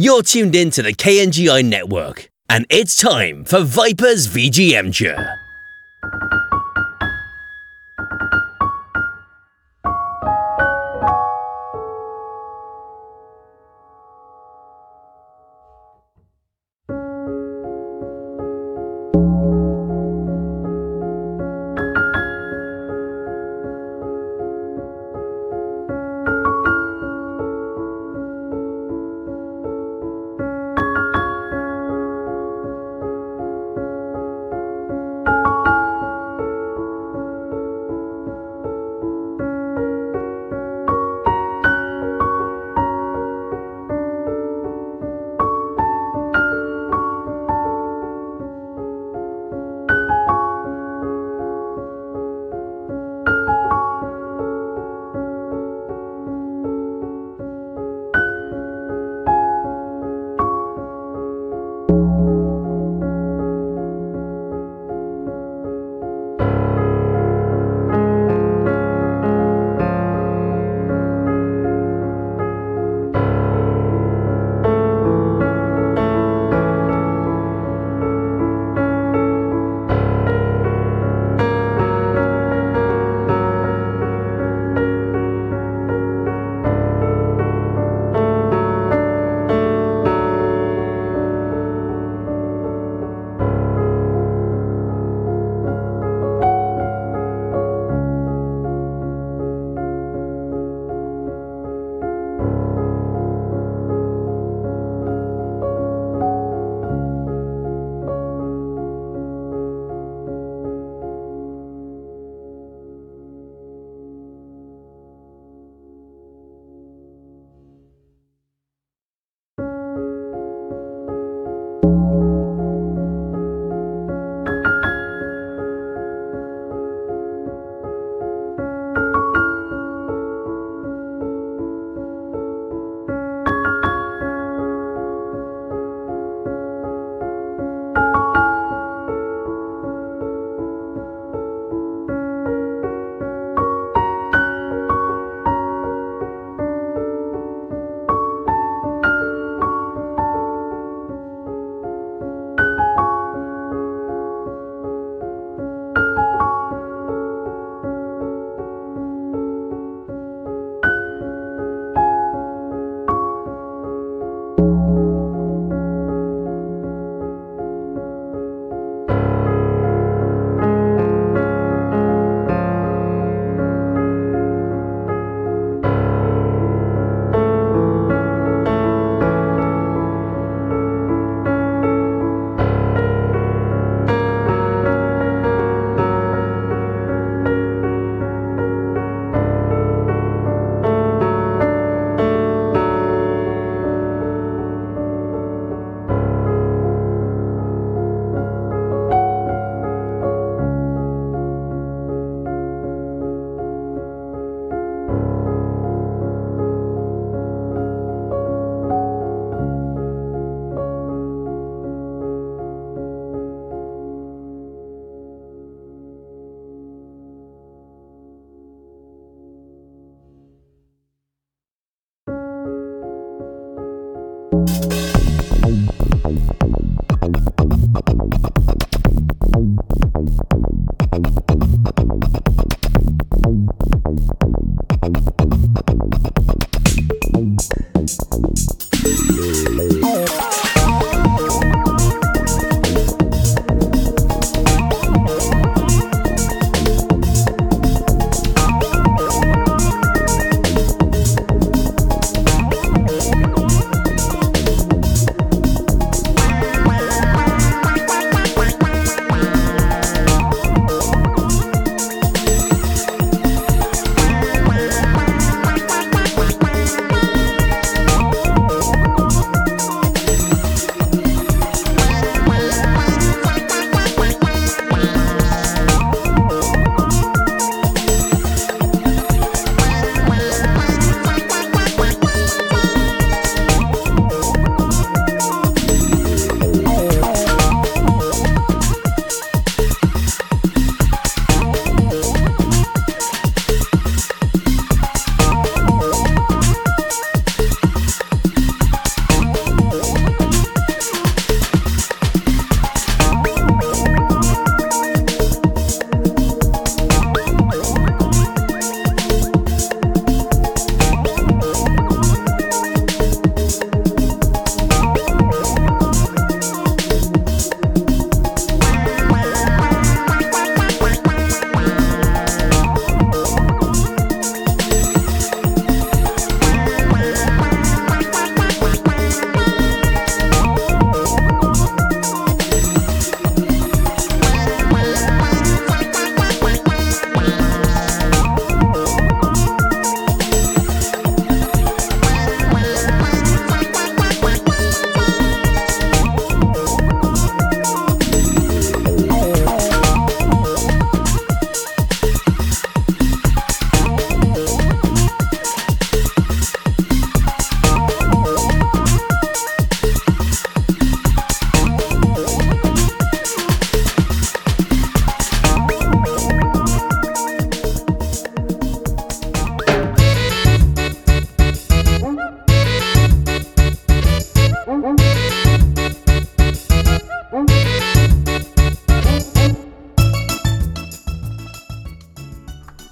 You're tuned in to the KNGI network, and it's time for Vipers VGMture.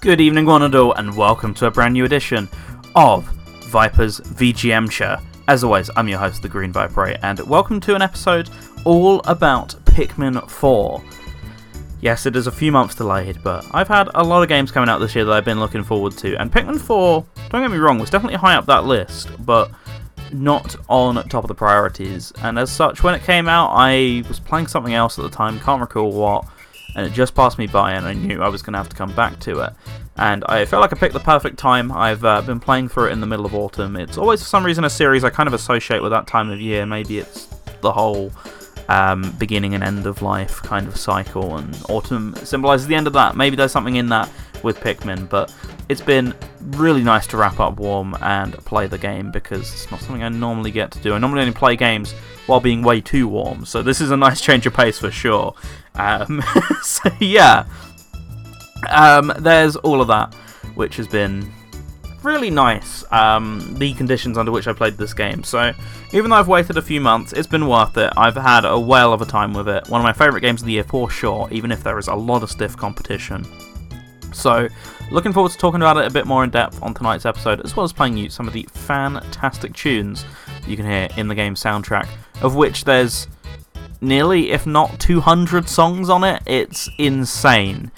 Good evening, one and all, and welcome to a brand new edition of Viper's VGMture. As always, I'm your host, the Green Viper, and welcome to an episode all about Pikmin 4. Yes, it is a few months delayed, but I've had a lot of games coming out this year that I've been looking forward to, and Pikmin 4, don't get me wrong, was definitely high up that list, but not on top of the priorities. And as such, when it came out, I was playing something else at the time, can't recall what, and it just passed me by, and I knew I was going to have to come back to it. And I felt like I picked the perfect time. I've uh, been playing through it in the middle of autumn. It's always, for some reason, a series I kind of associate with that time of year. Maybe it's the whole um, beginning and end of life kind of cycle, and autumn symbolises the end of that. Maybe there's something in that with Pikmin, but it's been really nice to wrap up warm and play the game because it's not something I normally get to do. I normally only play games while being way too warm, so this is a nice change of pace for sure. Um, so yeah, um, there's all of that, which has been really nice. Um, the conditions under which I played this game. So even though I've waited a few months, it's been worth it. I've had a whale of a time with it. One of my favourite games of the year for sure, even if there is a lot of stiff competition. So, looking forward to talking about it a bit more in depth on tonight's episode, as well as playing you some of the fantastic tunes you can hear in the game's soundtrack, of which there's nearly, if not 200 songs on it. It's insane.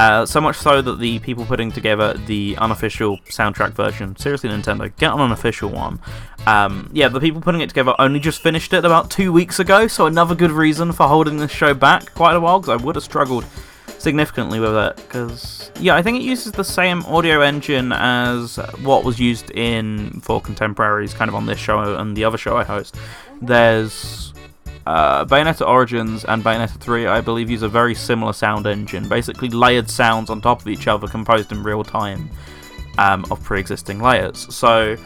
Uh, so much so that the people putting together the unofficial soundtrack version, seriously, Nintendo, get an official one. Um, yeah, the people putting it together only just finished it about two weeks ago, so another good reason for holding this show back quite a while, because I would have struggled significantly with it. Because, yeah, I think it uses the same audio engine as what was used in for contemporaries, kind of on this show and the other show I host. There's uh, Bayonetta Origins and Bayonetta 3, I believe, use a very similar sound engine, basically layered sounds on top of each other composed in real time um, of pre existing layers. So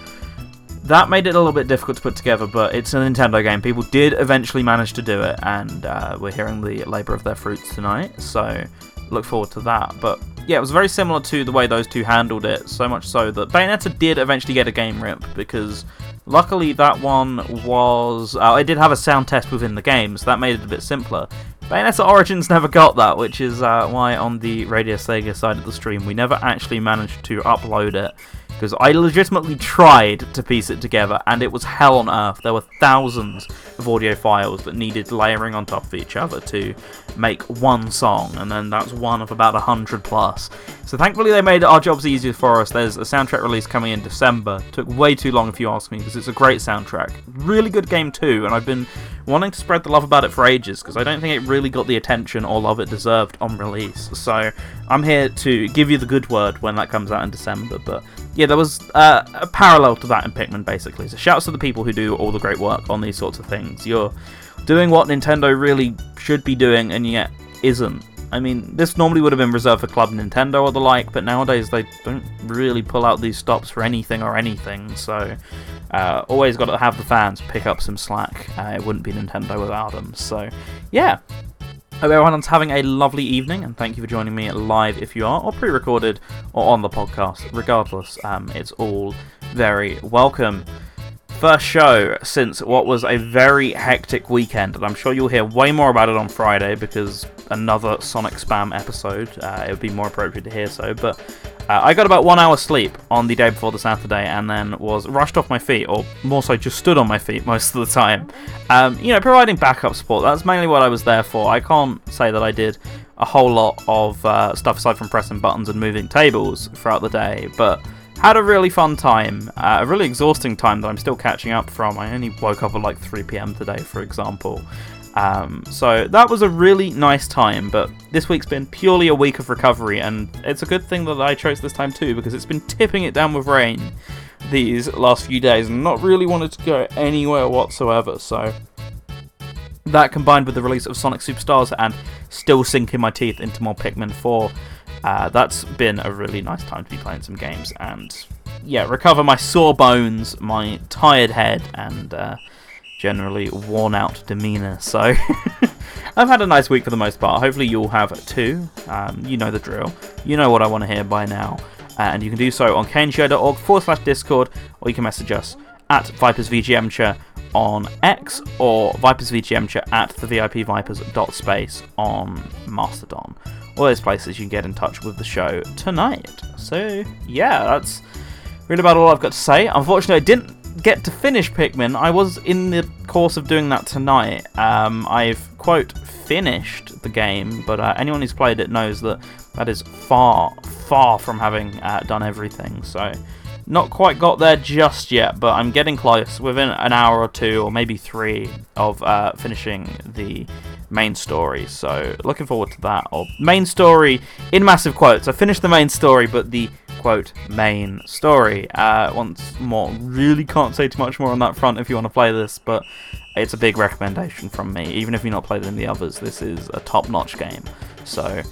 that made it a little bit difficult to put together, but it's a Nintendo game. People did eventually manage to do it, and uh, we're hearing the labour of their fruits tonight, so look forward to that. But yeah, it was very similar to the way those two handled it, so much so that Bayonetta did eventually get a game rip because Luckily, that one was. Uh, did have a sound test within the game, so that made it a bit simpler. Bayonetta Origins never got that, which is uh, why on the Radio Sega side of the stream we never actually managed to upload it because I legitimately tried to piece it together and it was hell on earth. There were thousands of audio files that needed layering on top of each other to make one song, and then that's one of about a hundred plus. So thankfully they made our jobs easier for us. There's a soundtrack release coming in December. Took way too long if you ask me because it's a great soundtrack. Really good game too, and I've been wanting to spread the love about it for ages because I don't think it really got the attention or love it deserved on release. So I'm here to give you the good word when that comes out in December. But yeah, there was uh, a parallel to that in Pikmin, basically. So shouts to the people who do all the great work on these sorts of things. You're doing what Nintendo really should be doing, and yet isn't. I mean, this normally would have been reserved for Club Nintendo or the like, but nowadays they don't really pull out these stops for anything or anything, so uh, always got to have the fans pick up some slack. Uh, it wouldn't be Nintendo without them. So, yeah, Hope everyone's having a lovely evening, and thank you for joining me live if you are, or pre recorded, or on the podcast. Regardless, um, it's all very welcome. First show since what was a very hectic weekend, and I'm sure you'll hear way more about it on Friday because another Sonic Spam episode. Uh, it would be more appropriate to hear so, but uh, I got about one hour sleep on the day before the Saturday and then was rushed off my feet, or more so, just stood on my feet most of the time. Um, you know, providing backup support, that's mainly what I was there for. I can't say that I did a whole lot of uh, stuff aside from pressing buttons and moving tables throughout the day, but had a really fun time, uh, a really exhausting time that I'm still catching up from. I only woke up at like 3 pm today, for example. Um, so that was a really nice time, but this week's been purely a week of recovery, and it's a good thing that I chose this time too because it's been tipping it down with rain these last few days and not really wanted to go anywhere whatsoever. So that combined with the release of Sonic Superstars and still sinking my teeth into more Pikmin 4, uh, that's been a really nice time to be playing some games and yeah, recover my sore bones, my tired head, and uh, generally worn out demeanour. So I've had a nice week for the most part. Hopefully you'll have too. Um, you know the drill. You know what I want to hear by now. And you can do so on knshow.org forward slash discord, or you can message us at VipersVGMcha on X or VipersVGMcha at the VIP Vipers dot space on Mastodon. all those places you can get in touch with the show tonight. So, yeah, that's really about all I've got to say. Unfortunately, I didn't get to finish Pikmin. I was in the course of doing that tonight. Um, I've, quote, finished the game, but uh, anyone who's played it knows that that is far, far from having uh, done everything. So, not quite got there just yet, but I'm getting close. Within an hour or two, or maybe three, of uh, finishing the main story. So looking forward to that. Or main story in massive quotes. I finished the main story, but the quote main story. Uh, once more, really can't say too much more on that front if you want to play this, but it's a big recommendation from me. Even if you've not played any of the others, this is a top-notch game. So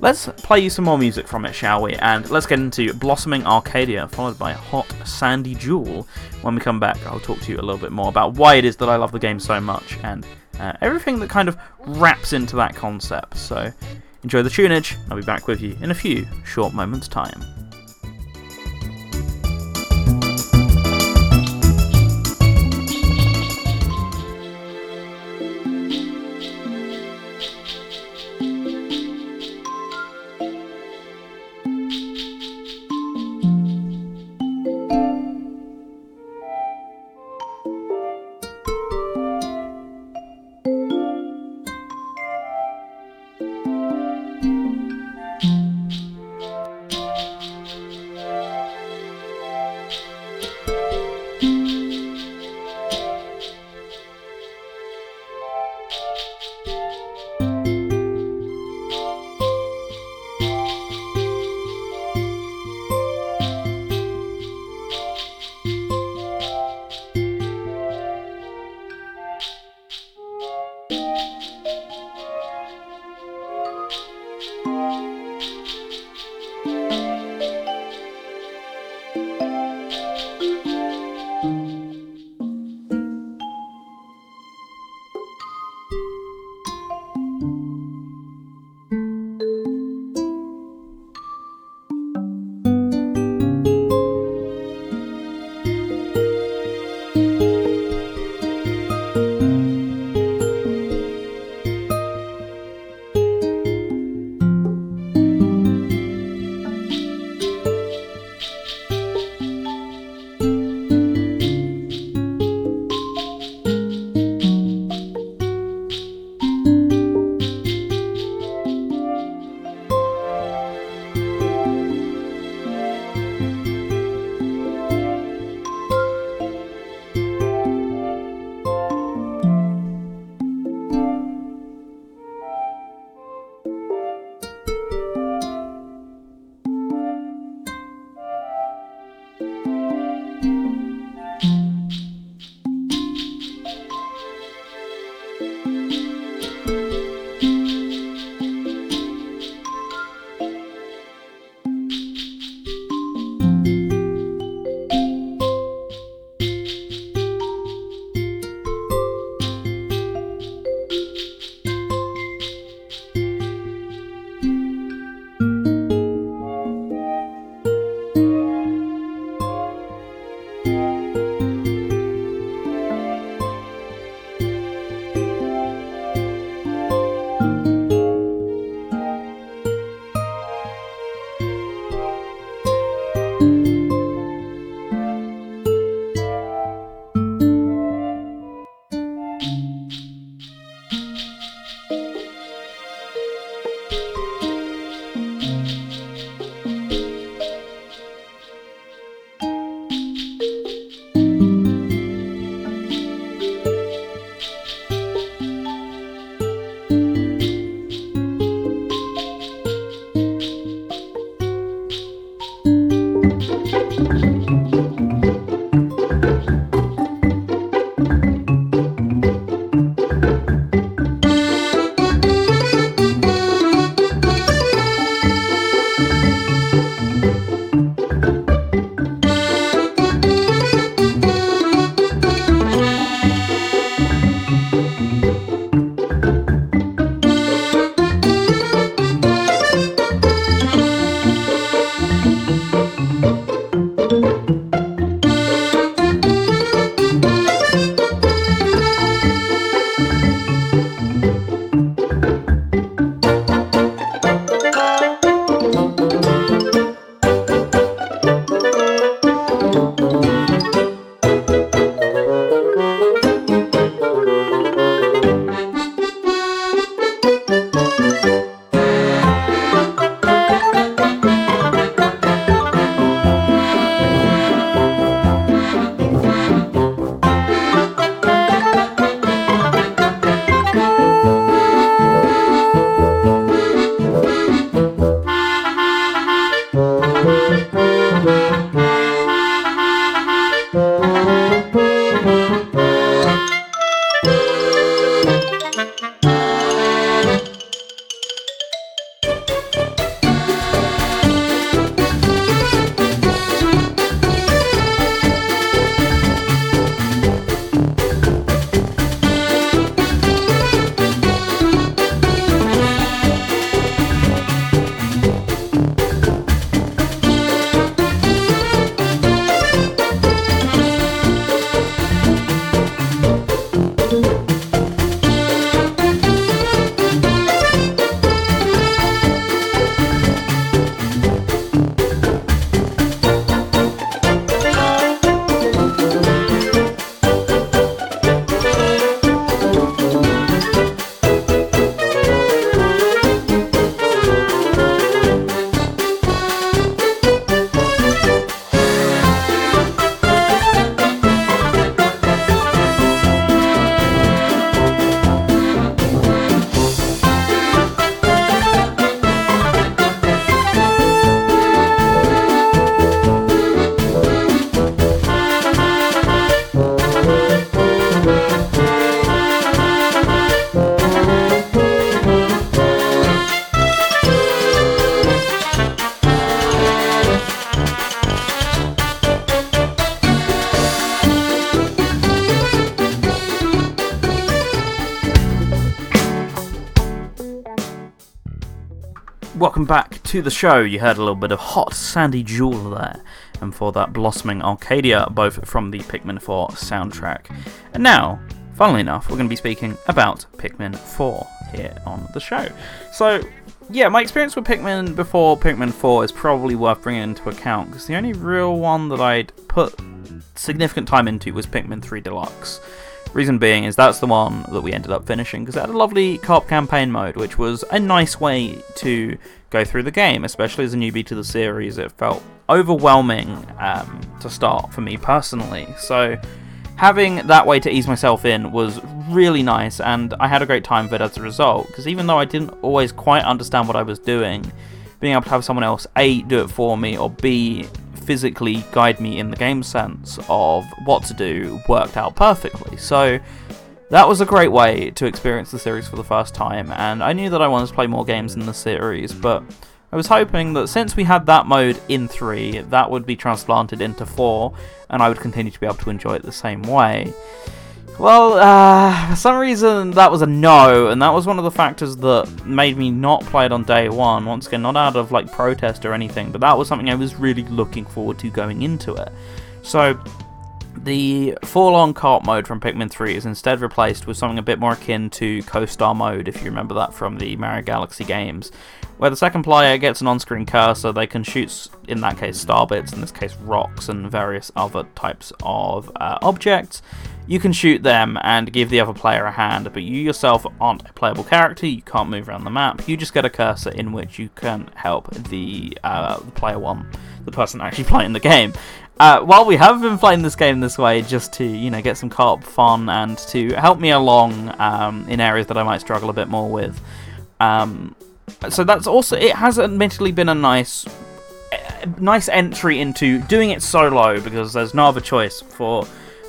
Let's play you some more music from it, shall we? And let's get into Blossoming Arcadia, followed by Hot Sandy Duel. When we come back, I'll talk to you a little bit more about why it is that I love the game so much and uh, everything that kind of wraps into that concept. So enjoy the tunage. I'll be back with you in a few short moments' time. Welcome back to the show. You heard a little bit of Hot Sandy Duel there, and for that Blossoming Arcadia, both from the Pikmin 4 soundtrack. And now, funnily enough, we're going to be speaking about Pikmin 4 here on the show. So, yeah, my experience with Pikmin before Pikmin 4 is probably worth bringing into account, because the only real one that I'd put significant time into was Pikmin 3 Deluxe. Reason being is that's the one that we ended up finishing because it had a lovely co-op campaign mode, which was a nice way to go through the game, especially as a newbie to the series. It felt overwhelming um, to start for me personally, so having that way to ease myself in was really nice, and I had a great time with it as a result. Because even though I didn't always quite understand what I was doing, being able to have someone else a do it for me or b physically guide me in the game sense of what to do worked out perfectly. So that was a great way to experience the series for the first time, and I knew that I wanted to play more games in the series, but I was hoping that since we had that mode in 3, that would be transplanted into 4, and I would continue to be able to enjoy it the same way. Well, uh, for some reason that was a no, and that was one of the factors that made me not play it on day one. Once again, not out of like protest or anything, but that was something I was really looking forward to going into it. So, the full-on co-op mode from Pikmin 3 is instead replaced with something a bit more akin to Co-Star mode, if you remember that from the Mario Galaxy games, where the second player gets an on-screen cursor, they can shoot, in that case, star bits, in this case, rocks and various other types of uh, objects, you can shoot them and give the other player a hand, but you yourself aren't a playable character, you can't move around the map, you just get a cursor in which you can help the, uh, the player one, the person actually playing the game. Uh, while we have been playing this game this way, just to you know get some co-op fun and to help me along um, in areas that I might struggle a bit more with. Um, so that's also it has admittedly been a nice, nice entry into doing it solo because there's no other choice for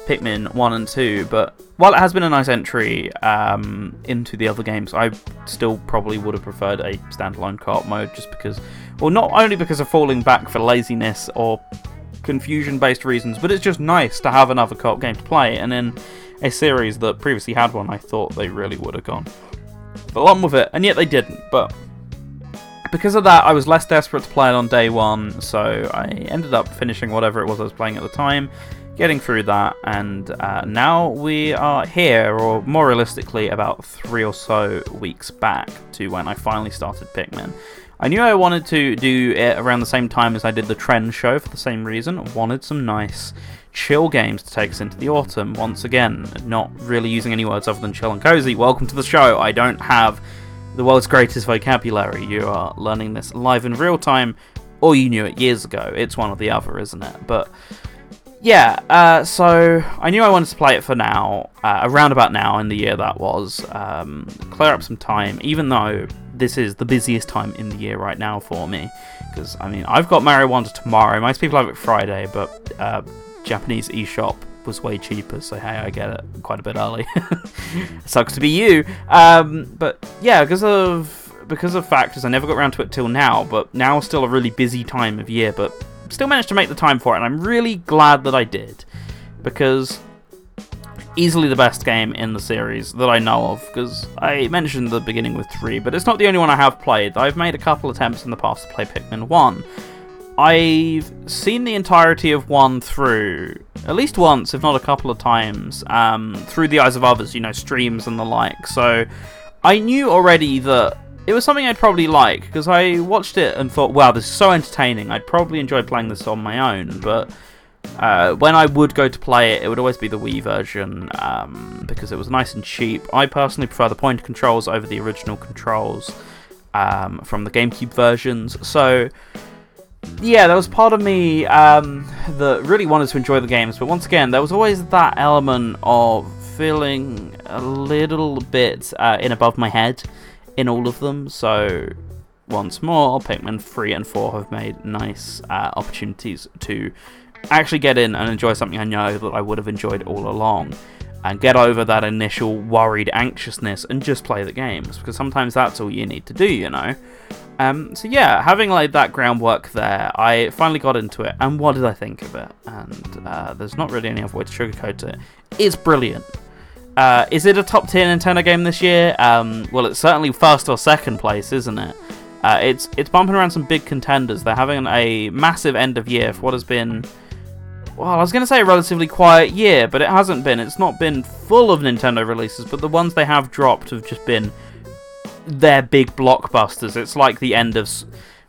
Pikmin 1 and 2, but while it has been a nice entry um, into the other games, I still probably would have preferred a standalone co-op mode just because, well, not only because of falling back for laziness or confusion-based reasons, but it's just nice to have another co-op game to play, and in a series that previously had one, I thought they really would have gone along with it, and yet they didn't, but because of that, I was less desperate to play it on day one, so I ended up finishing whatever it was I was playing at the time, getting through that, and uh, now we are here, or more realistically, about three or so weeks back to when I finally started Pikmin. I knew I wanted to do it around the same time as I did the Trend show for the same reason. Wanted some nice, chill games to take us into the autumn. Once again, not really using any words other than chill and cozy. Welcome to the show. I don't have the world's greatest vocabulary. You are learning this live in real time, or you knew it years ago. It's one or the other, isn't it? But yeah, uh, so I knew I wanted to play it for now, uh, around about now in the year that was. Um, clear up some time, even though this is the busiest time in the year right now for me. Because, I mean, I've got Mario Wonder tomorrow. Most people have it Friday, but uh, Japanese eShop was way cheaper, so hey, I get it quite a bit early. Sucks to be you. Um, but yeah, because of because of factors, I never got around to it till now. But now still a really busy time of year. But still managed to make the time for it, and I'm really glad that I did because easily the best game in the series that I know of. Because I mentioned the beginning with three, but it's not the only one I have played. I've made a couple attempts in the past to play Pikmin One. I've seen the entirety of one through at least once, if not a couple of times, um, through the eyes of others, you know, streams and the like. So I knew already that it was something I'd probably like because I watched it and thought, wow, this is so entertaining. I'd probably enjoy playing this on my own, but uh, when I would go to play it, it would always be the Wii version um, because it was nice and cheap. I personally prefer the point controls over the original controls um, from the GameCube versions. So, yeah, there was part of me um, that really wanted to enjoy the games, but once again, there was always that element of feeling a little bit uh, in above my head in all of them. So, once more, Pikmin 3 and 4 have made nice uh, opportunities to actually get in and enjoy something I know that I would have enjoyed all along. And get over that initial worried anxiousness and just play the games, because sometimes that's all you need to do, you know? Um, so yeah, having laid that groundwork there, I finally got into it, and what did I think of it? And uh, there's not really any other way to sugarcoat it. It's brilliant. Uh, is it a top tier Nintendo game this year? Um, well, it's certainly first or second place, isn't it? Uh, it's it's bumping around some big contenders. They're having a massive end of year for what has been, well, I was going to say a relatively quiet year, but it hasn't been. It's not been full of Nintendo releases, but the ones they have dropped have just been their big blockbusters. It's like the end of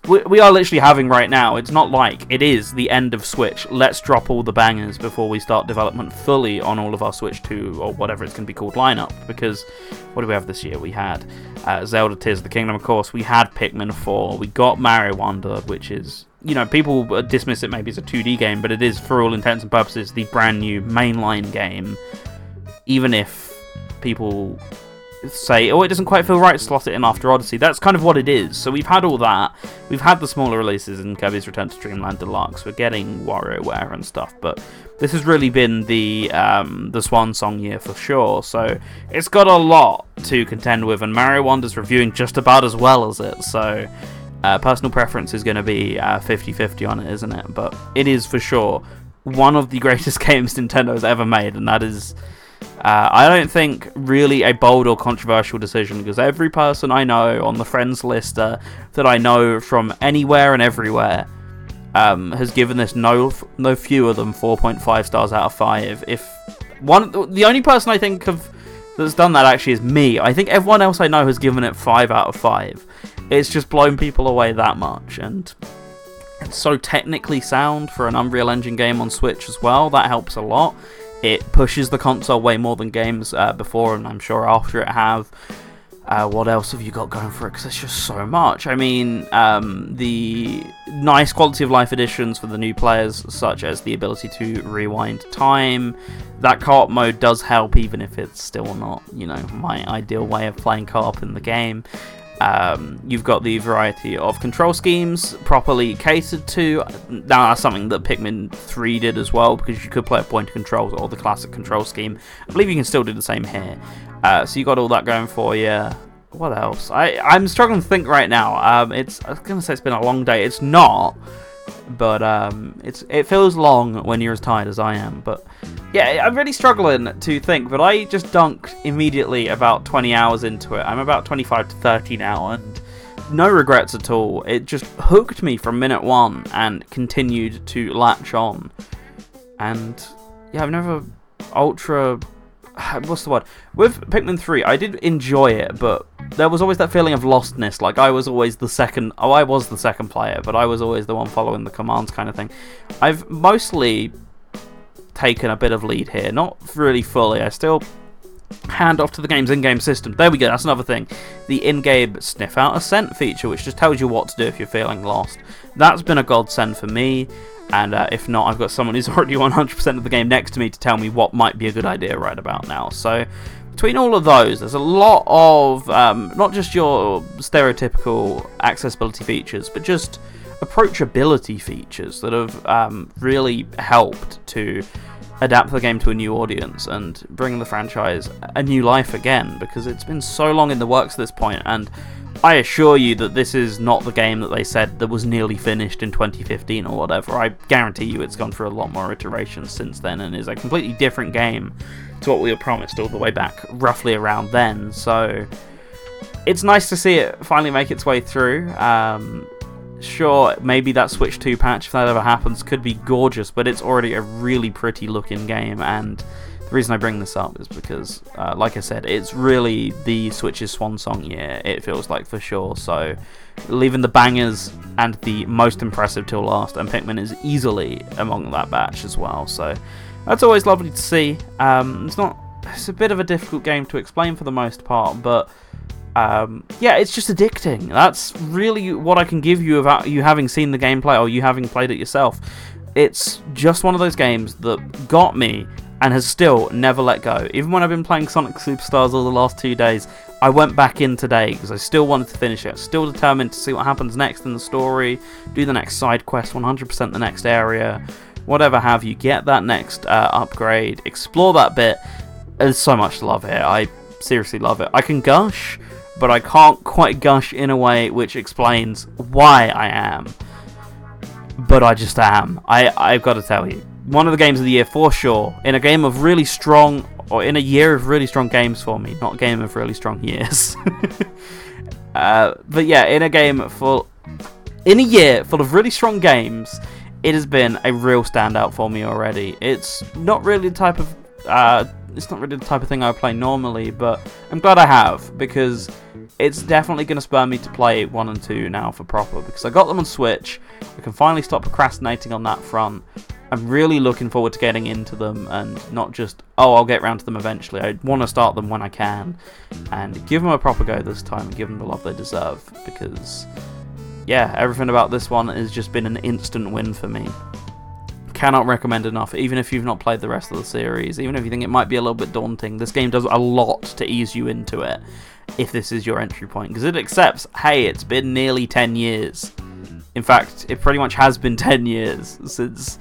we, are literally having right now. It's not like it is the end of Switch. Let's drop all the bangers before we start development fully on all of our Switch 2 or whatever it's going to be called lineup. Because what do we have this year? We had uh, Zelda Tears of the Kingdom, of course. We had Pikmin 4. We got Mario Wonder, which is you know people dismiss it maybe as a 2D game, but it is for all intents and purposes the brand new mainline game. Even if people say, oh, it doesn't quite feel right to slot it in after Odyssey. That's kind of what it is. So we've had all that. We've had the smaller releases in Kirby's Return to Dreamland Deluxe. We're getting WarioWare and stuff, but this has really been the um, the swan song year for sure. So it's got a lot to contend with, and Mario Wonder's reviewing just about as well as it. So uh, personal preference is going to be 50-50 uh, on it, isn't it? But it is for sure one of the greatest games Nintendo's ever made, and that is uh, I don't think really a bold or controversial decision because every person I know on the friends list uh, that I know from anywhere and everywhere um, has given this no no fewer than 4.5 stars out of 5. If one the only person I think of that's done that actually is me. I think everyone else I know has given it 5 out of 5. It's just blown people away that much and it's so technically sound for an Unreal Engine game on Switch as well. That helps a lot. It pushes the console way more than games uh, before, and I'm sure after it have. Uh, what else have you got going for it? Because there's just so much. I mean, um, the nice quality of life additions for the new players, such as the ability to rewind time. That co-op mode does help, even if it's still not, you know, my ideal way of playing co-op in the game. Um, you've got the variety of control schemes properly catered to. Now, that's something that Pikmin 3 did as well, because you could play a point controls or the classic control scheme. I believe you can still do the same here. Uh, so you got all that going for you. What else? I, I'm struggling to think right now. Um, it's I was going to say it's been a long day. It's not but um, it's it feels long when you're as tired as I am. But yeah, I'm really struggling to think. But I just dunked immediately about 20 hours into it. I'm about 25 to 30 now, and no regrets at all. It just hooked me from minute one and continued to latch on. And yeah, I've never ultra what's the word? With Pikmin 3 I did enjoy it but there was always that feeling of lostness. Like I was always the second oh I was the second player but I was always the one following the commands kind of thing. I've mostly taken a bit of lead here not really fully. I still hand off to the game's in-game system. There we go that's another thing. The in-game sniff out a scent feature which just tells you what to do if you're feeling lost. That's been a godsend for me and uh, if not, I've got someone who's already 100% of the game next to me to tell me what might be a good idea right about now. So, between all of those, there's a lot of um, not just your stereotypical accessibility features, but just approachability features that have um, really helped to adapt the game to a new audience and bring the franchise a new life again because it's been so long in the works at this point and I assure you that this is not the game that they said that was nearly finished in 2015 or whatever. I guarantee you it's gone through a lot more iterations since then and is a completely different game to what we were promised all the way back roughly around then. So it's nice to see it finally make its way through. Um, sure, maybe that Switch 2 patch, if that ever happens, could be gorgeous, but it's already a really pretty looking game and the reason I bring this up is because, uh, like I said, it's really the Switch's swan song year, it feels like for sure. So, leaving the bangers and the most impressive till last, and Pikmin is easily among that batch as well. So, that's always lovely to see. Um, it's not, it's a bit of a difficult game to explain for the most part, but. Um, yeah, it's just addicting. That's really what I can give you about you having seen the gameplay or you having played it yourself. It's just one of those games that got me and has still never let go. Even when I've been playing Sonic Superstars all the last two days, I went back in today because I still wanted to finish it. Still determined to see what happens next in the story, do the next side quest, 100% the next area, whatever have you. Get that next uh, upgrade, explore that bit. There's so much love here. I seriously love it. I can gush, but I can't quite gush in a way which explains why I am. But I just am. I I've got to tell you one of the games of the year for sure. In a game of really strong, or in a year of really strong games for me, not a game of really strong years. Uh, but yeah, in a game full, in a year full of really strong games, it has been a real standout for me already. It's not really the type of uh, it's not really the type of thing I play normally, but I'm glad I have because it's definitely going to spur me to play 1 and 2 now for proper because I got them on Switch. I can finally stop procrastinating on that front. I'm really looking forward to getting into them and not just, oh, I'll get around to them eventually. I want to start them when I can and give them a proper go this time and give them the love they deserve because, yeah, everything about this one has just been an instant win for me cannot recommend enough, even if you've not played the rest of the series, even if you think it might be a little bit daunting. This game does a lot to ease you into it if this is your entry point, because it accepts, hey, it's been nearly 10 years. In fact, it pretty much has been 10 years since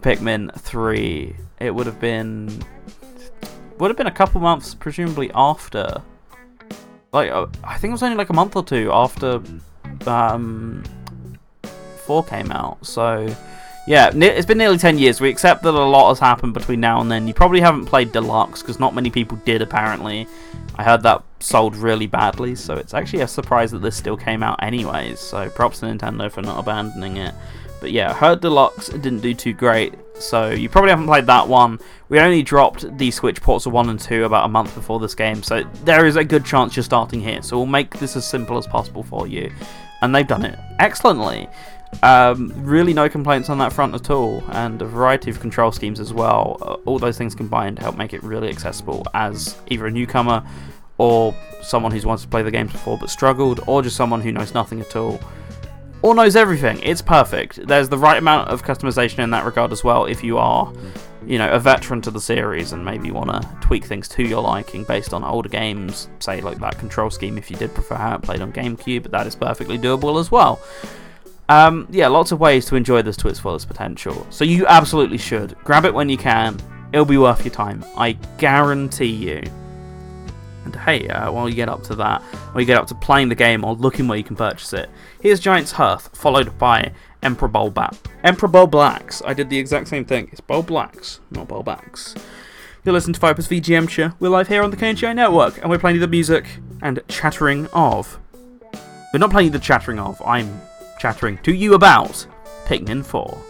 Pikmin 3. It would have been. Would have been a couple months, presumably after. Like, uh, I think it was only like a month or two after um, 4 came out, so yeah, it's been nearly 10 years. We accept that a lot has happened between now and then. You probably haven't played Deluxe because not many people did, apparently. I heard that sold really badly, so it's actually a surprise that this still came out anyways. So props to Nintendo for not abandoning it. But yeah, I heard Deluxe didn't do too great, so you probably haven't played that one. We only dropped the Switch ports of 1 and 2 about a month before this game, so there is a good chance you're starting here. So we'll make this as simple as possible for you. And they've done it excellently. Um, really, no complaints on that front at all, and a variety of control schemes as well. Uh, all those things combined help make it really accessible as either a newcomer or someone who's wanted to play the games before but struggled, or just someone who knows nothing at all or knows everything. It's perfect. There's the right amount of customization in that regard as well if you are, you know, a veteran to the series and maybe want to tweak things to your liking based on older games, say like that control scheme if you did prefer how it played on GameCube, but that is perfectly doable as well. Um, yeah, lots of ways to enjoy this to its fullest potential. So you absolutely should. Grab it when you can. It'll be worth your time. I guarantee you. And hey, uh, while you get up to that, while you get up to playing the game or looking where you can purchase it, here's Giant's Hearth, followed by Emperor Bulbat. Emperor Bulblax. I did the exact same thing. It's Bulblax, not Bulbacks. You're listening to Vipers VGMture. We're live here on the KNGI Network, and we're playing the music and chattering of. We're not playing the chattering of. I'm chattering to you about Pikmin 4.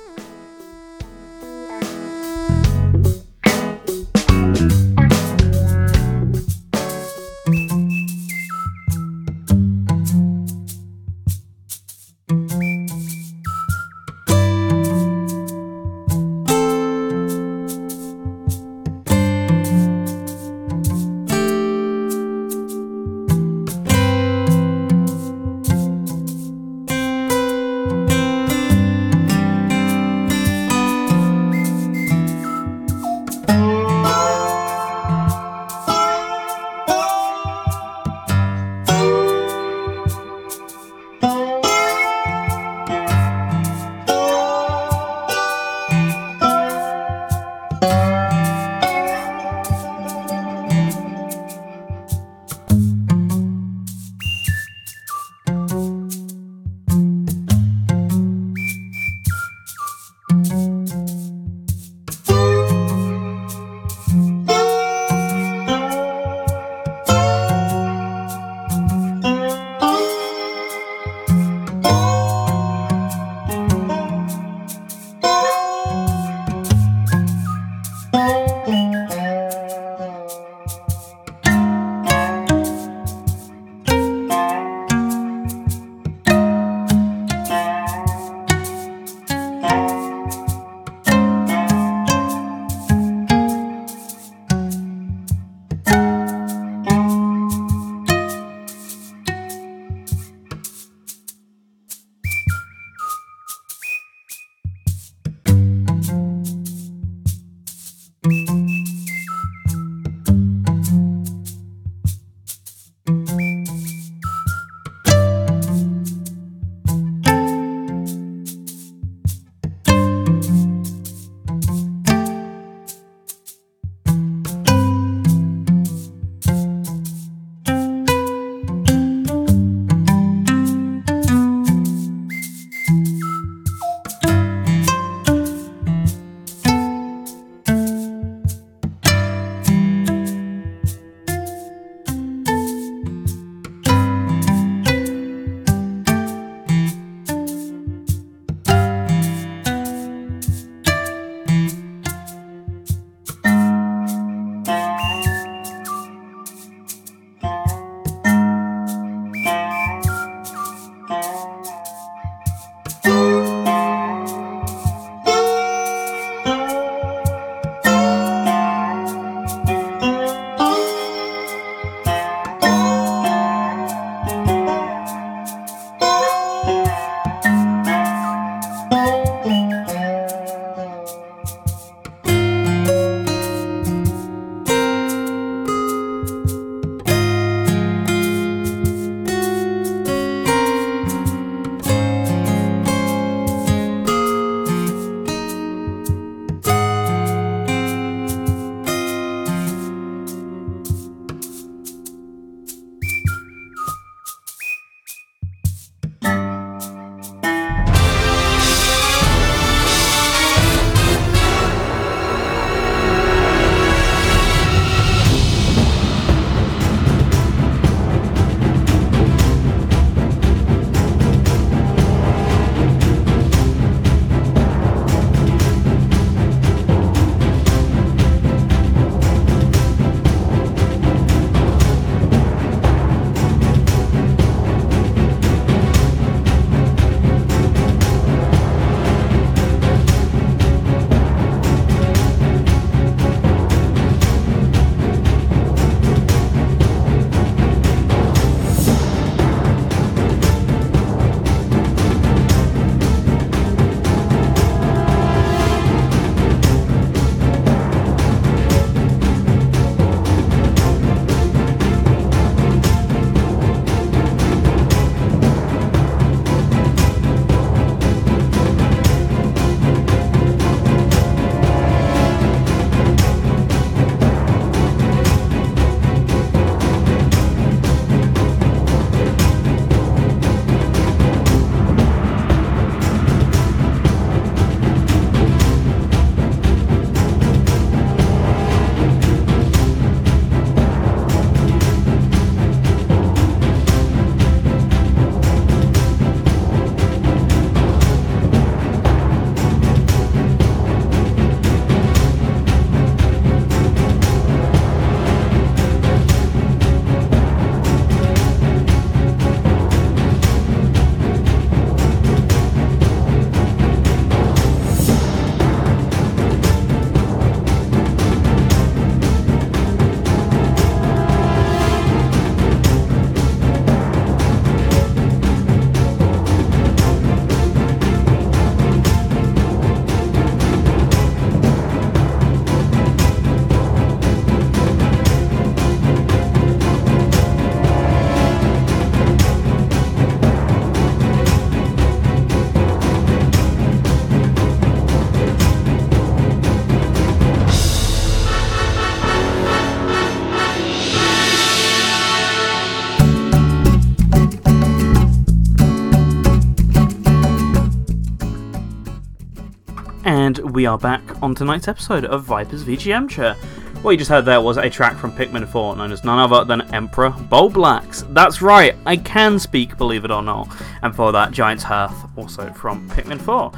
And we are back on tonight's episode of Viper's VGMture. What you just heard there was a track from Pikmin 4 known as none other than Emperor Bulblax. That's right, I can speak, believe it or not. And for that, Giant's Hearth, also from Pikmin 4.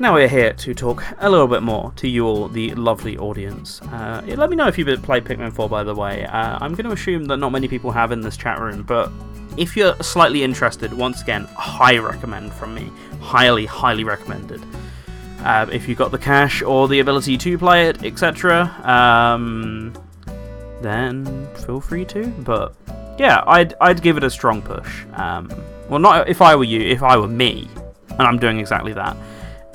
Now we're here to talk a little bit more to you all, the lovely audience. Uh, let me know if you've played Pikmin 4, by the way. Uh, I'm going to assume that not many people have in this chat room, but if you're slightly interested, once again, high recommend from me. Highly, highly recommended. Uh, if you've got the cash or the ability to play it, etc., um, then feel free to. But yeah, I'd, I'd give it a strong push. Um, well, not if I were you, if I were me, and I'm doing exactly that.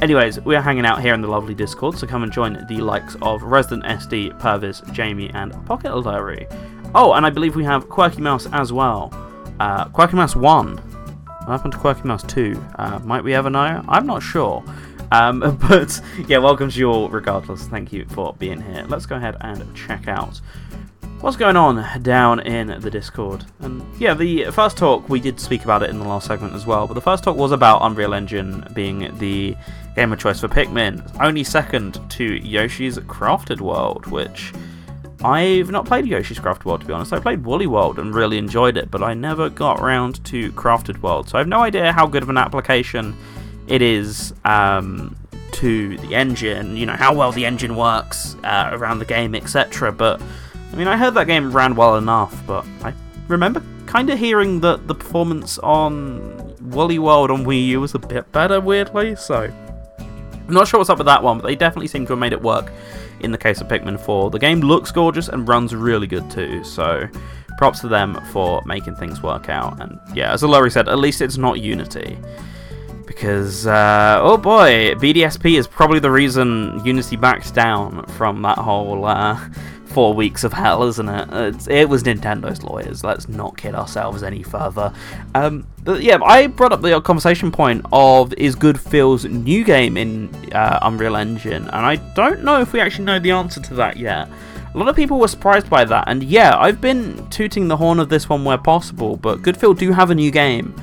Anyways, we're hanging out here in the lovely Discord, so come and join the likes of Resident SD, Purvis, Jamie, and Pocket Diary. Oh, and I believe we have Quirky Mouse as well. Uh, Quirky Mouse 1. What happened to Quirky Mouse 2? Uh, might we ever know? I'm not sure. Um, but yeah, welcome to you all regardless. Thank you for being here. Let's go ahead and check out what's going on down in the Discord. And yeah, the first talk, we did speak about it in the last segment as well, but the first talk was about Unreal Engine being the game of choice for Pikmin, only second to Yoshi's Crafted World, which I've not played Yoshi's Crafted World to be honest. I played Woolly World and really enjoyed it, but I never got around to Crafted World, so I have no idea how good of an application it is um, to the engine, you know, how well the engine works uh, around the game, etc. But I mean, I heard that game ran well enough, but I remember kind of hearing that the performance on Woolly World on Wii U was a bit better, weirdly, so I'm not sure what's up with that one, but they definitely seem to have made it work in the case of Pikmin 4. The game looks gorgeous and runs really good too, so props to them for making things work out. And yeah, as Laurie said, at least it's not Unity. Because, uh, oh boy, BDSP is probably the reason Unity backed down from that whole uh, four weeks of hell, isn't it? It's, it was Nintendo's lawyers. Let's not kid ourselves any further. Um, but yeah, I brought up the conversation point of is Good Feel's new game in uh, Unreal Engine, and I don't know if we actually know the answer to that yet. A lot of people were surprised by that, and yeah, I've been tooting the horn of this one where possible, but Good Feel do have a new game.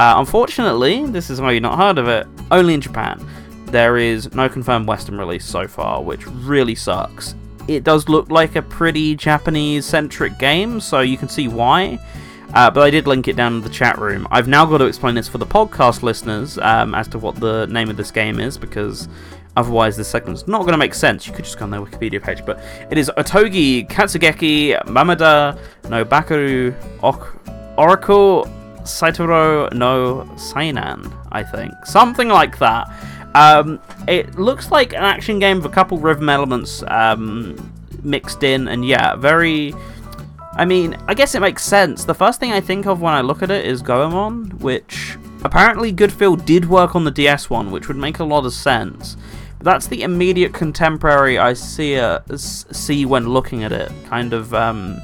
Uh, unfortunately, this is why you've not heard of it, only in Japan. There is no confirmed Western release so far, which really sucks it does look like a pretty Japanese centric game, so you can see why. Uh, but I did link it down in the chat room. I've now got to explain this for the podcast listeners um, as to what the name of this game is because otherwise this segment's not going to make sense. You could just go on their Wikipedia page, but it is Otogi Katsugeki Mameda no Bakeru ok- Oracle Saitoro no Sainan, I think. Something like that. Um, it looks like an action game with a couple rhythm elements um, mixed in, and yeah, very. I mean, I guess it makes sense. The first thing I think of when I look at it is Goemon, which apparently Good Feel did work on the DS one, which would make a lot of sense. That's the immediate contemporary I see uh, see when looking at it. Kind of. Um,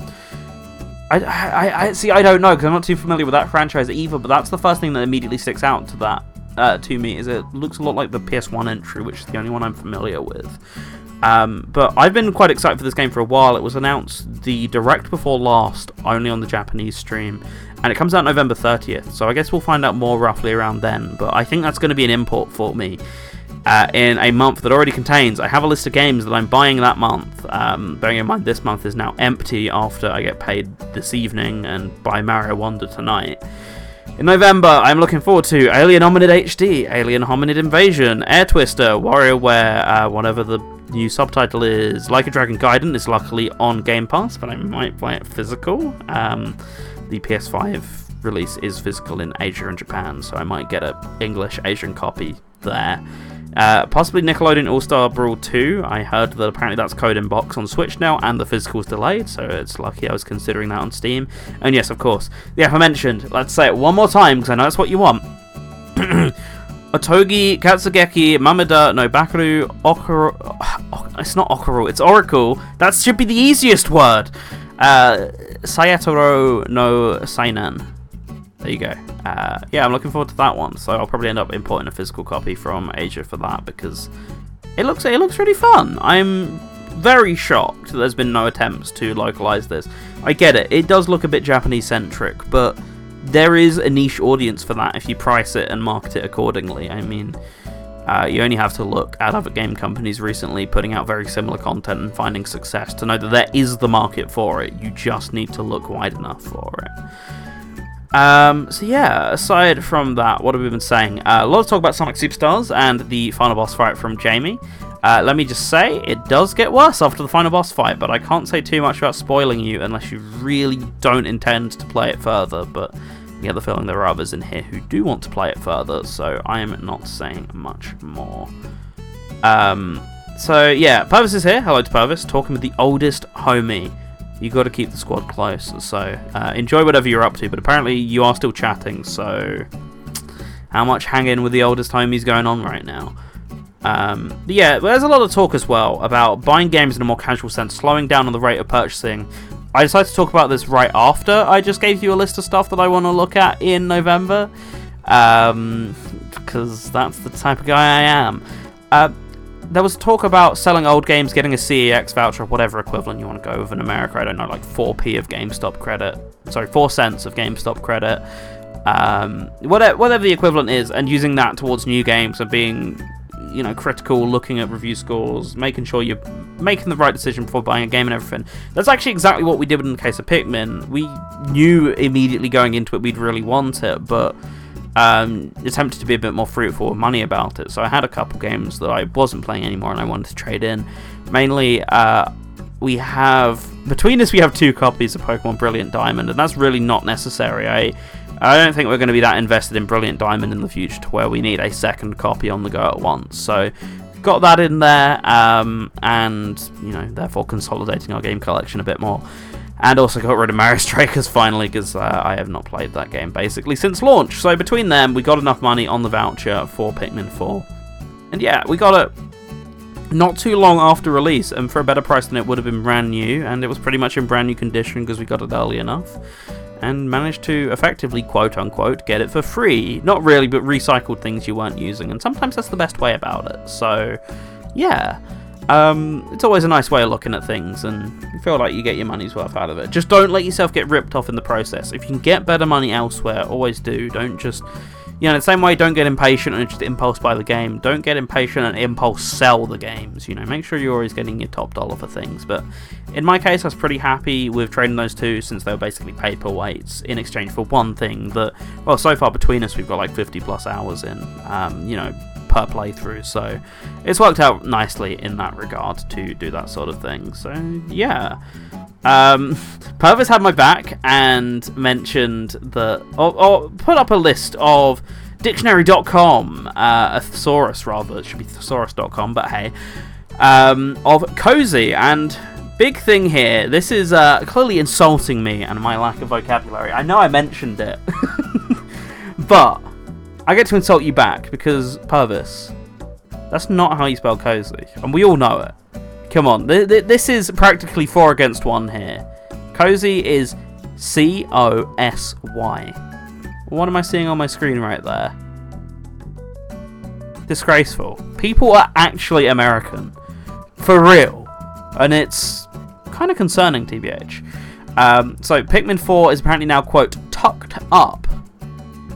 I, I, I see. I don't know because I'm not too familiar with that franchise either. But that's the first thing that immediately sticks out to that uh, to me is it looks a lot like the PS1 entry, which is the only one I'm familiar with. Um, but I've been quite excited for this game for a while. It was announced the direct before last, only on the Japanese stream, and it comes out November 30th. So I guess we'll find out more roughly around then. But I think that's going to be an import for me. Uh, in a month that already contains, I have a list of games that I'm buying that month. Um, bearing in mind, this month is now empty after I get paid this evening and buy Mario Wonder tonight. In November, I'm looking forward to Alien Hominid HD, Alien Hominid Invasion, Air Twister, WarioWare, uh, whatever the new subtitle is. Like a Dragon Gaiden is luckily on Game Pass, but I might buy it physical. Um, the PS5 release is physical in Asia and Japan, so I might get a English Asian copy there. Uh, possibly Nickelodeon All Star Brawl 2. I heard that apparently that's code in box on Switch now, and the physical's delayed, so it's lucky I was considering that on Steam. And yes, of course, the aforementioned. Let's say it one more time because I know that's what you want. Otogi, Katsugeki, Mameda, no Bakeru, Okuro. It's not Okuro, it's Oracle. That should be the easiest word. Uh, Sayatoro no Sainan there you go. Uh, yeah, I'm looking forward to that one. So I'll probably end up importing a physical copy from Asia for that because it looks it looks really fun. I'm very shocked that there's been no attempts to localize this. I get it; it does look a bit Japanese centric, but there is a niche audience for that if you price it and market it accordingly. I mean, Uh, you only have to look at other game companies recently putting out very similar content and finding success to know that there is the market for it. You just need to look wide enough for it. Um, so yeah, aside from that, what have we been saying? Uh, a lot of talk about Sonic Superstars and the final boss fight from Jamie. Uh, let me just say, it does get worse after the final boss fight, but I can't say too much about spoiling you unless you really don't intend to play it further. But I get the feeling there are others in here who do want to play it further, so I am not saying much more. Um, so yeah, Purvis is here. Hello to Purvis, talking with the oldest homie. You got to keep the squad close, so uh, enjoy whatever you're up to. But apparently, you are still chatting, so how much hanging with the oldest homies going on right now? Um, yeah, there's a lot of talk as well about buying games in a more casual sense, slowing down on the rate of purchasing. I decided to talk about this right after I just gave you a list of stuff that I want to look at in November, because um, that's the type of guy I am. Uh, there was talk about selling old games, getting a CEX voucher, or whatever equivalent you want to go with in America. I don't know, like 4p of GameStop credit. Sorry, 4 cents of GameStop credit. Um, whatever, whatever the equivalent is, and using that towards new games and being you know critical, looking at review scores, making sure you're making the right decision before buying a game and everything. That's actually exactly what we did in the case of Pikmin. We knew immediately going into it we'd really want it, but um, attempted to be a bit more fruitful with money about it. So I had a couple games that I wasn't playing anymore and I wanted to trade in. Mainly, uh, we have between us we have two copies of Pokemon Brilliant Diamond, and that's really not necessary. I I don't think we're going to be that invested in Brilliant Diamond in the future to where we need a second copy on the go at once. So, got that in there, um, and you know, therefore consolidating our game collection a bit more. And also got rid of Mario Strikers finally because uh, I have not played that game basically since launch. So between them, we got enough money on the voucher for Pikmin 4. And yeah, we got it not too long after release and for a better price than it would have been brand new. And it was pretty much in brand new condition because we got it early enough and managed to effectively, quote unquote, get it for free. Not really, but recycled things you weren't using, and sometimes that's the best way about it. So, yeah. Um, it's always a nice way of looking at things, and you feel like you get your money's worth out of it. Just don't let yourself get ripped off in the process. If you can get better money elsewhere, always do. Don't just you know, the same way, don't get impatient and just impulse buy the game. Don't get impatient and impulse sell the games. You know, make sure you're always getting your top dollar for things. But in my case, I was pretty happy with trading those two since they were basically paperweights in exchange for one thing that, well, so far between us, we've got like 50 plus hours in, um, you know, per playthrough. So it's worked out nicely in that regard to do that sort of thing. So yeah. Um, Purvis had my back and mentioned that, or, or put up a list of dictionary.com, uh, a thesaurus rather, it should be thesaurus.com, but hey, um, of cozy. And big thing here, this is uh, clearly insulting me and my lack of vocabulary. I know I mentioned it, but I get to insult you back because Purvis, that's not how you spell cozy, and we all know it. Come on, th th this is practically four against one here. Cozy is C O S Y. What am I seeing on my screen right there? Disgraceful. People are actually American. For real. And it's kind of concerning, TBH. Um, so, Pikmin 4 is apparently now, quote, tucked up.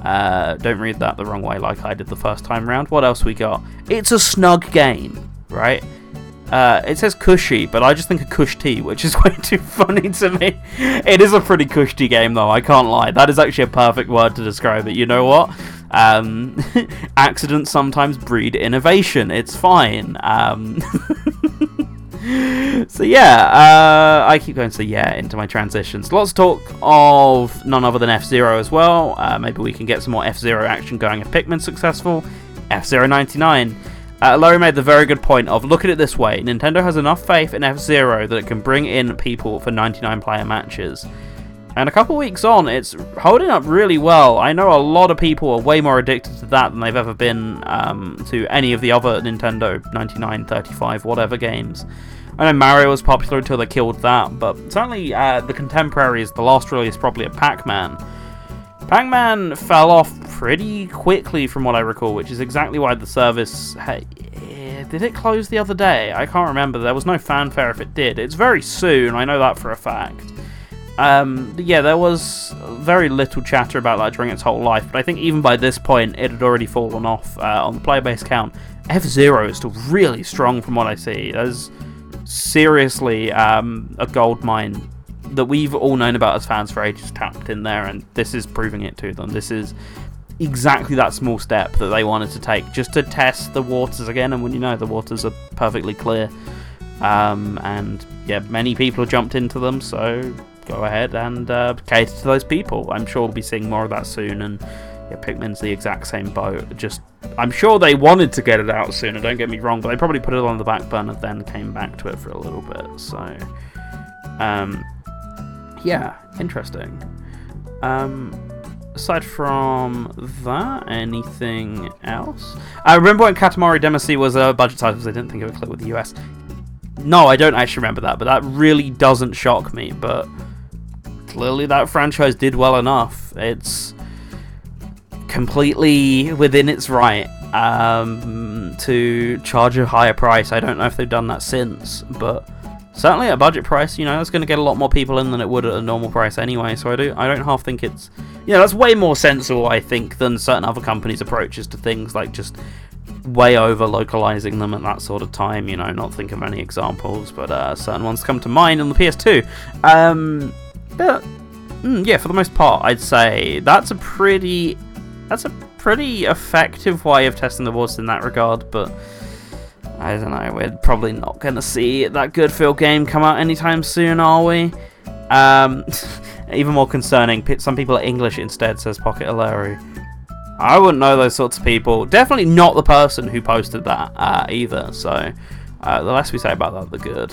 Uh, don't read that the wrong way like I did the first time round. What else we got? It's a snug game, right? Uh, it says cushy, but I just think of cush tea, which is way too funny to me. It is a pretty cushy game, though, I can't lie. That is actually a perfect word to describe it. You know what? Um, accidents sometimes breed innovation. It's fine. Um, so yeah, uh, I keep going to yeah into my transitions. Lots of talk of none other than F Zero as well. Uh, maybe we can get some more F Zero action going if Pikmin's successful. F Zero ninety nine. Uh, Laurie made the very good point of look at it this way Nintendo has enough faith in F Zero that it can bring in people for 99 player matches. And a couple weeks on, it's holding up really well. I know a lot of people are way more addicted to that than they've ever been um, to any of the other Nintendo 99, 35, whatever games. I know Mario was popular until they killed that, but certainly uh, the contemporaries, the last release probably a Pac Man. Pac Man fell off pretty quickly from what I recall, which is exactly why the service. Hey, eh, did it close the other day? I can't remember. There was no fanfare if it did. It's very soon, I know that for a fact. Um, yeah, there was very little chatter about that during its whole life, but I think even by this point it had already fallen off uh, on the player base count. F Zero is still really strong from what I see. There's seriously um, a gold mine that we've all known about as fans for ages tapped in there, and this is proving it to them. This is exactly that small step that they wanted to take just to test the waters again, and when you know the waters are perfectly clear. Um, and yeah, many people have jumped into them, so go ahead and uh, cater to those people. I'm sure we'll be seeing more of that soon, and yeah, Pikmin's the exact same boat. Just, I'm sure they wanted to get it out sooner. Don't get me wrong, but they probably put it on the back burner, and then came back to it for a little bit. So, um, yeah, interesting. Um, aside from that, anything else? I remember when Katamari Damacy was a budget title because I didn't think it would click with the US. No, I don't actually remember that, but that really doesn't shock me. But clearly, that franchise did well enough. It's completely within its right um, to charge a higher price. I don't know if they've done that since, but certainly at a budget price, you know, it's going to get a lot more people in than it would at a normal price anyway. So I do, I don't half think it's, you know, that's way more sensible, I think, than certain other companies' approaches to things like just way over localizing them at that sort of time. You know, not think of any examples, but uh, certain ones come to mind on the PS2. Um, but mm, yeah, for the most part, I'd say that's a pretty, that's a pretty effective way of testing the waters in that regard. But I don't know, we're probably not going to see that good feel game come out anytime soon, are we? Um, even more concerning, some people are English instead, says Pocket Alaru. I wouldn't know those sorts of people. Definitely not the person who posted that uh, either. So uh, the less we say about that, the good.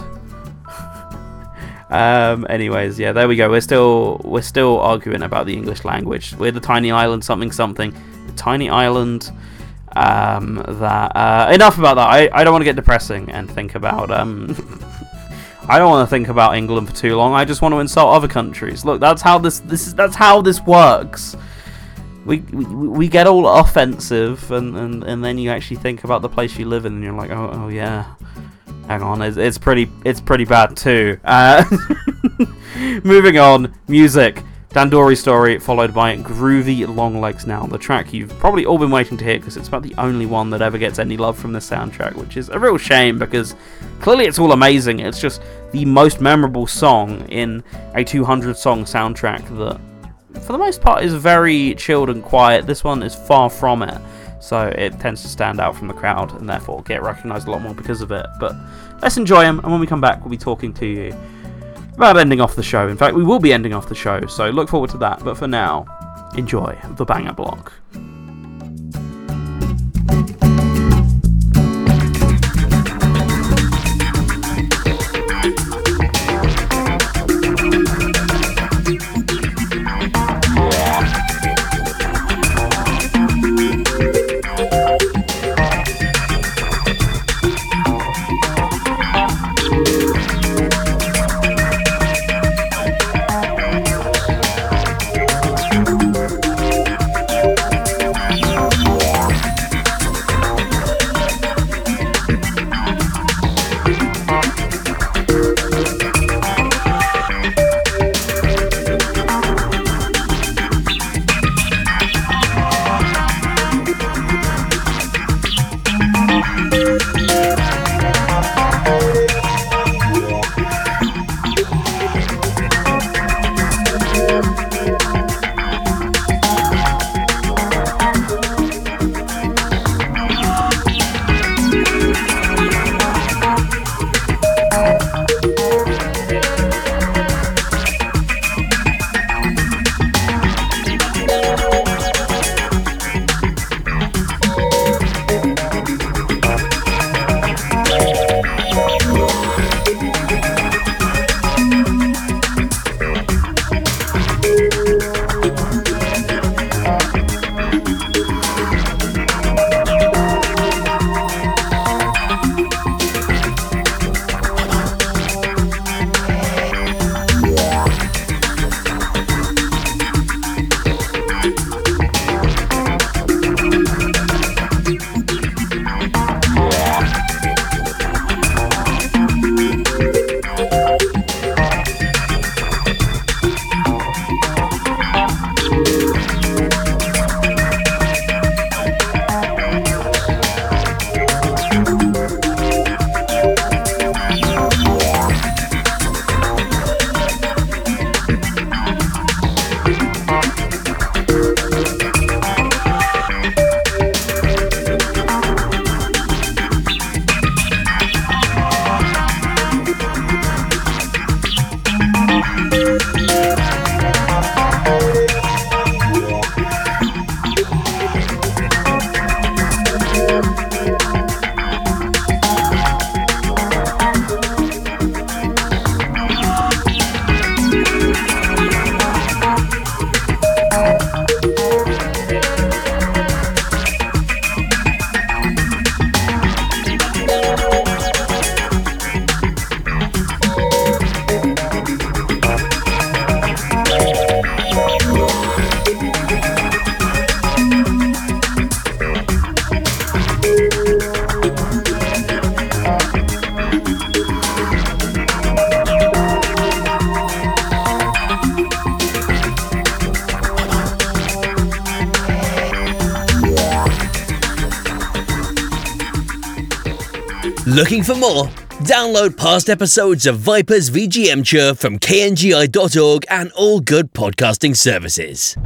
Um, anyways, yeah, there we go. We're still we're still arguing about the English language. We're the tiny island, something something. The tiny island. Um, that uh, enough about that. I, I don't want to get depressing and think about um. I don't want to think about England for too long. I just want to insult other countries. Look, that's how this this is that's how this works we, we, we get all offensive, and, and, and then you actually think about the place you live in, and you're like, oh, oh yeah, hang on, it's, it's pretty it's pretty bad too. Uh, moving on, music. Dandori Story, followed by Groovy Long Legs Now, the track you've probably all been waiting to hear because it's about the only one that ever gets any love from the soundtrack, which is a real shame because clearly it's all amazing. It's just the most memorable song in a 200 song soundtrack that for the most part, is very chilled and quiet. This one is far from it, so it tends to stand out from the crowd and therefore get recognised a lot more because of it. But let's enjoy them, and when we come back, we'll be talking to you about ending off the show. In fact, we will be ending off the show, so look forward to that. But for now, enjoy the banger block. For more? Download past episodes of Vipers VGM from kngi.org and all good podcasting services.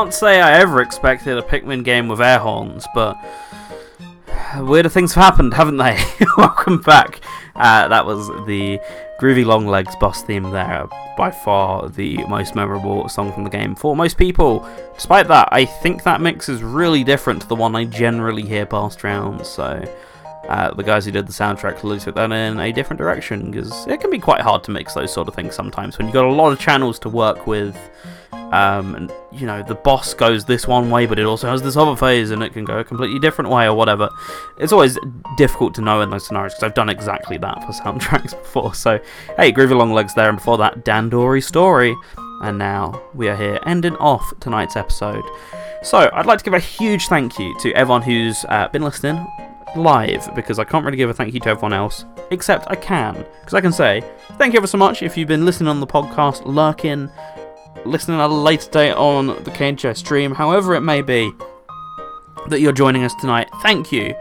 Can't say I ever expected a Pikmin game with air horns, but weirder things have happened, haven't they? Welcome back. Uh, that was the Groovy Long Legs boss theme there, by far the most memorable song from the game for most people. Despite that, I think that mix is really different to the one I generally hear past rounds, so uh, the guys who did the soundtrack clearly took that in a different direction, because it can be quite hard to mix those sort of things sometimes when you've got a lot of channels to work with. Um, and you know the boss goes this one way, but it also has this other phase, and it can go a completely different way or whatever. It's always difficult to know in those scenarios because I've done exactly that for soundtracks before. So, hey, Groovy Long Legs there, and before that, Dandori Story, and now we are here ending off tonight's episode. So, I'd like to give a huge thank you to everyone who's uh, been listening live because I can't really give a thank you to everyone else, except I can because I can say thank you ever so much if you've been listening on the podcast, lurking listening at a later date on the KNGI stream, however it may be that you're joining us tonight, thank you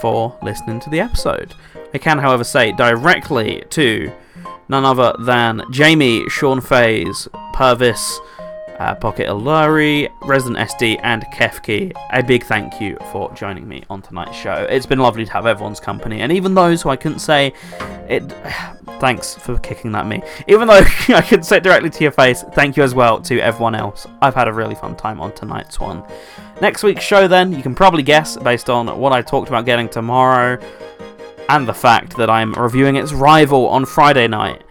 for listening to the episode. I can, however, say directly to none other than Jamie, Sean Fays, Purvis, uh, Pocket Alari, Resident SD, and Kefki. A big thank you for joining me on tonight's show. It's been lovely to have everyone's company, and even those who I couldn't say it. Thanks for kicking that me. Even though I couldn't say it directly to your face, thank you as well to everyone else. I've had a really fun time on tonight's one. Next week's show, then, you can probably guess based on what I talked about getting tomorrow and the fact that I'm reviewing its rival on Friday night.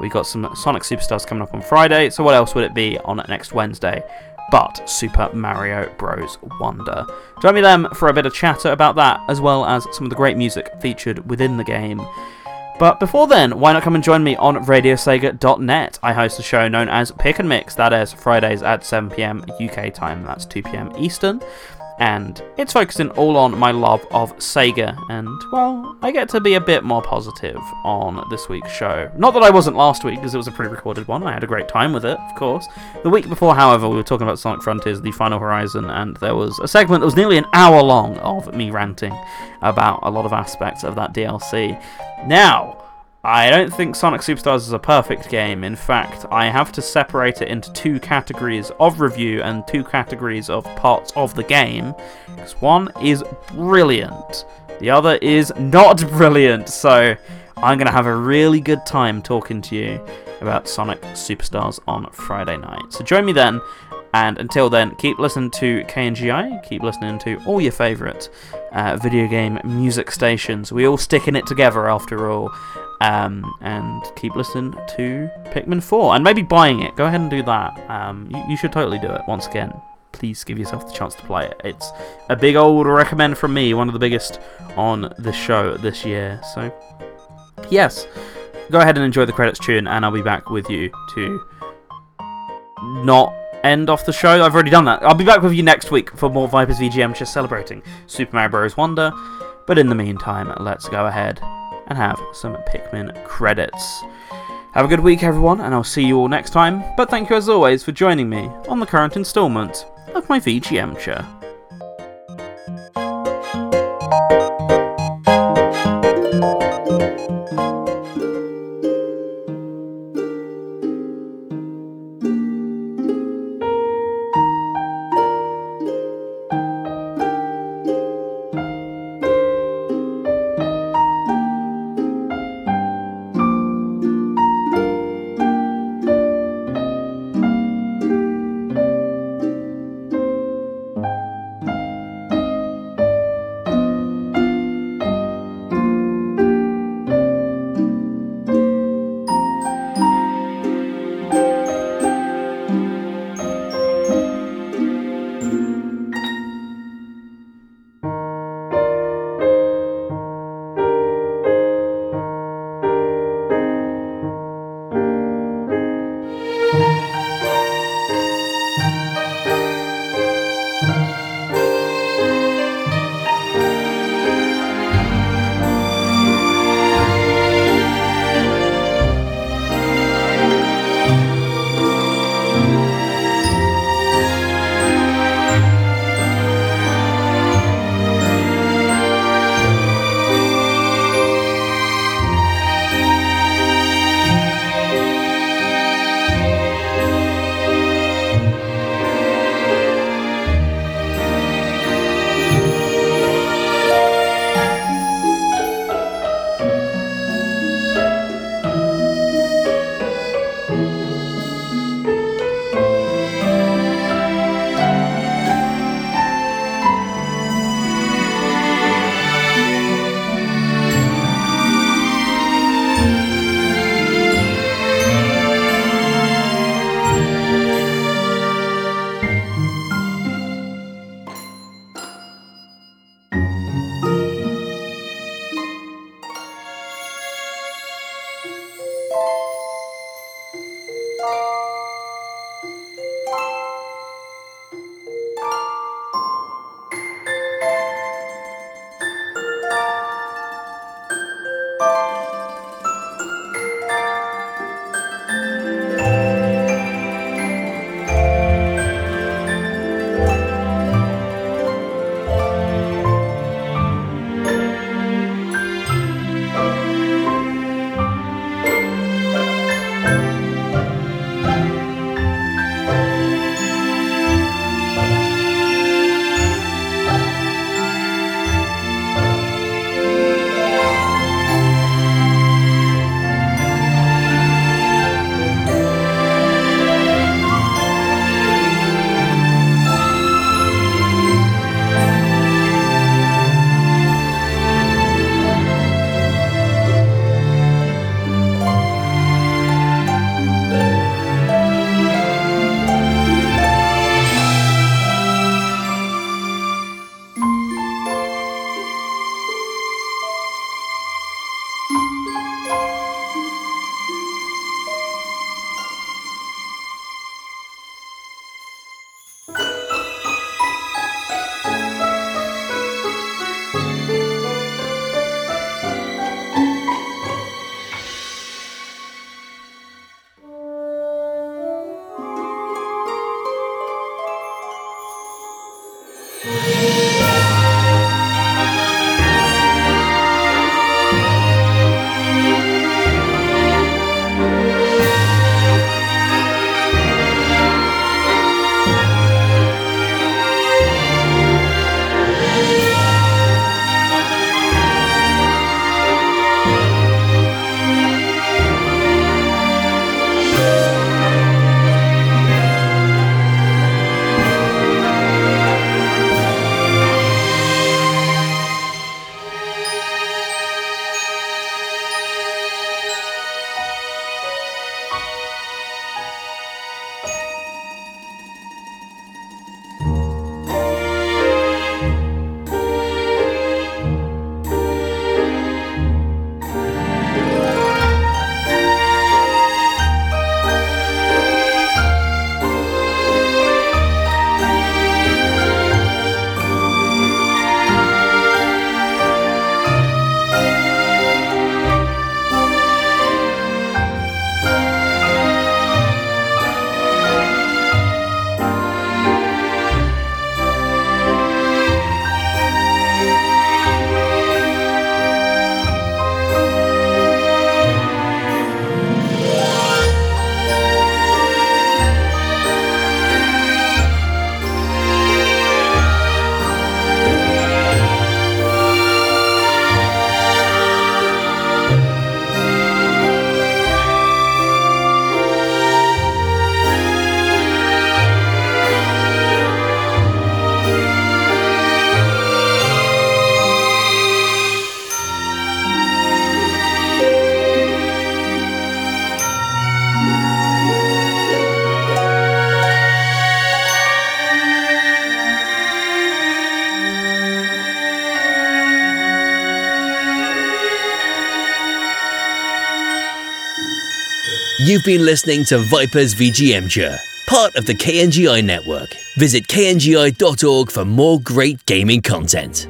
We got some Sonic Superstars coming up on Friday, so what else would it be on next Wednesday? But Super Mario Bros. Wonder. Join me then for a bit of chatter about that, as well as some of the great music featured within the game. But before then, why not come and join me on RadioSega.net? I host a show known as Pick and Mix, that is Fridays at 7pm UK time, that's 2pm Eastern. And it's focusing all on my love of Sega, and well, I get to be a bit more positive on this week's show. Not that I wasn't last week, because it was a pre recorded one, I had a great time with it, of course. The week before, however, we were talking about Sonic Frontiers, the final horizon, and there was a segment that was nearly an hour long of me ranting about a lot of aspects of that DLC. Now, I don't think Sonic Superstars is a perfect game. In fact, I have to separate it into two categories of review and two categories of parts of the game. Because one is brilliant, the other is not brilliant. So I'm going to have a really good time talking to you about Sonic Superstars on Friday night. So join me then. And until then, keep listening to KNGI, keep listening to all your favourite uh, video game music stations. We all sticking it together after all. Um, and keep listening to Pikmin 4 and maybe buying it. Go ahead and do that. Um, you, you, should totally do it. Once again, please give yourself the chance to play it. It's a big old recommend from me, one of the biggest on the show this year. So, yes, go ahead and enjoy the credits tune, and I'll be back with you to not end off the show. I've already done that. I'll be back with you next week for more Vipers VGM, just celebrating Super Mario Bros. Wonder. But in the meantime, let's go ahead and have some Pikmin credits. Have a good week, everyone, and I'll see you all next time. But thank you as always for joining me on the current instalment of my VGMture. You've been listening to Vipers VGMture, part of the KNGI network. Visit kngi.org for more great gaming content.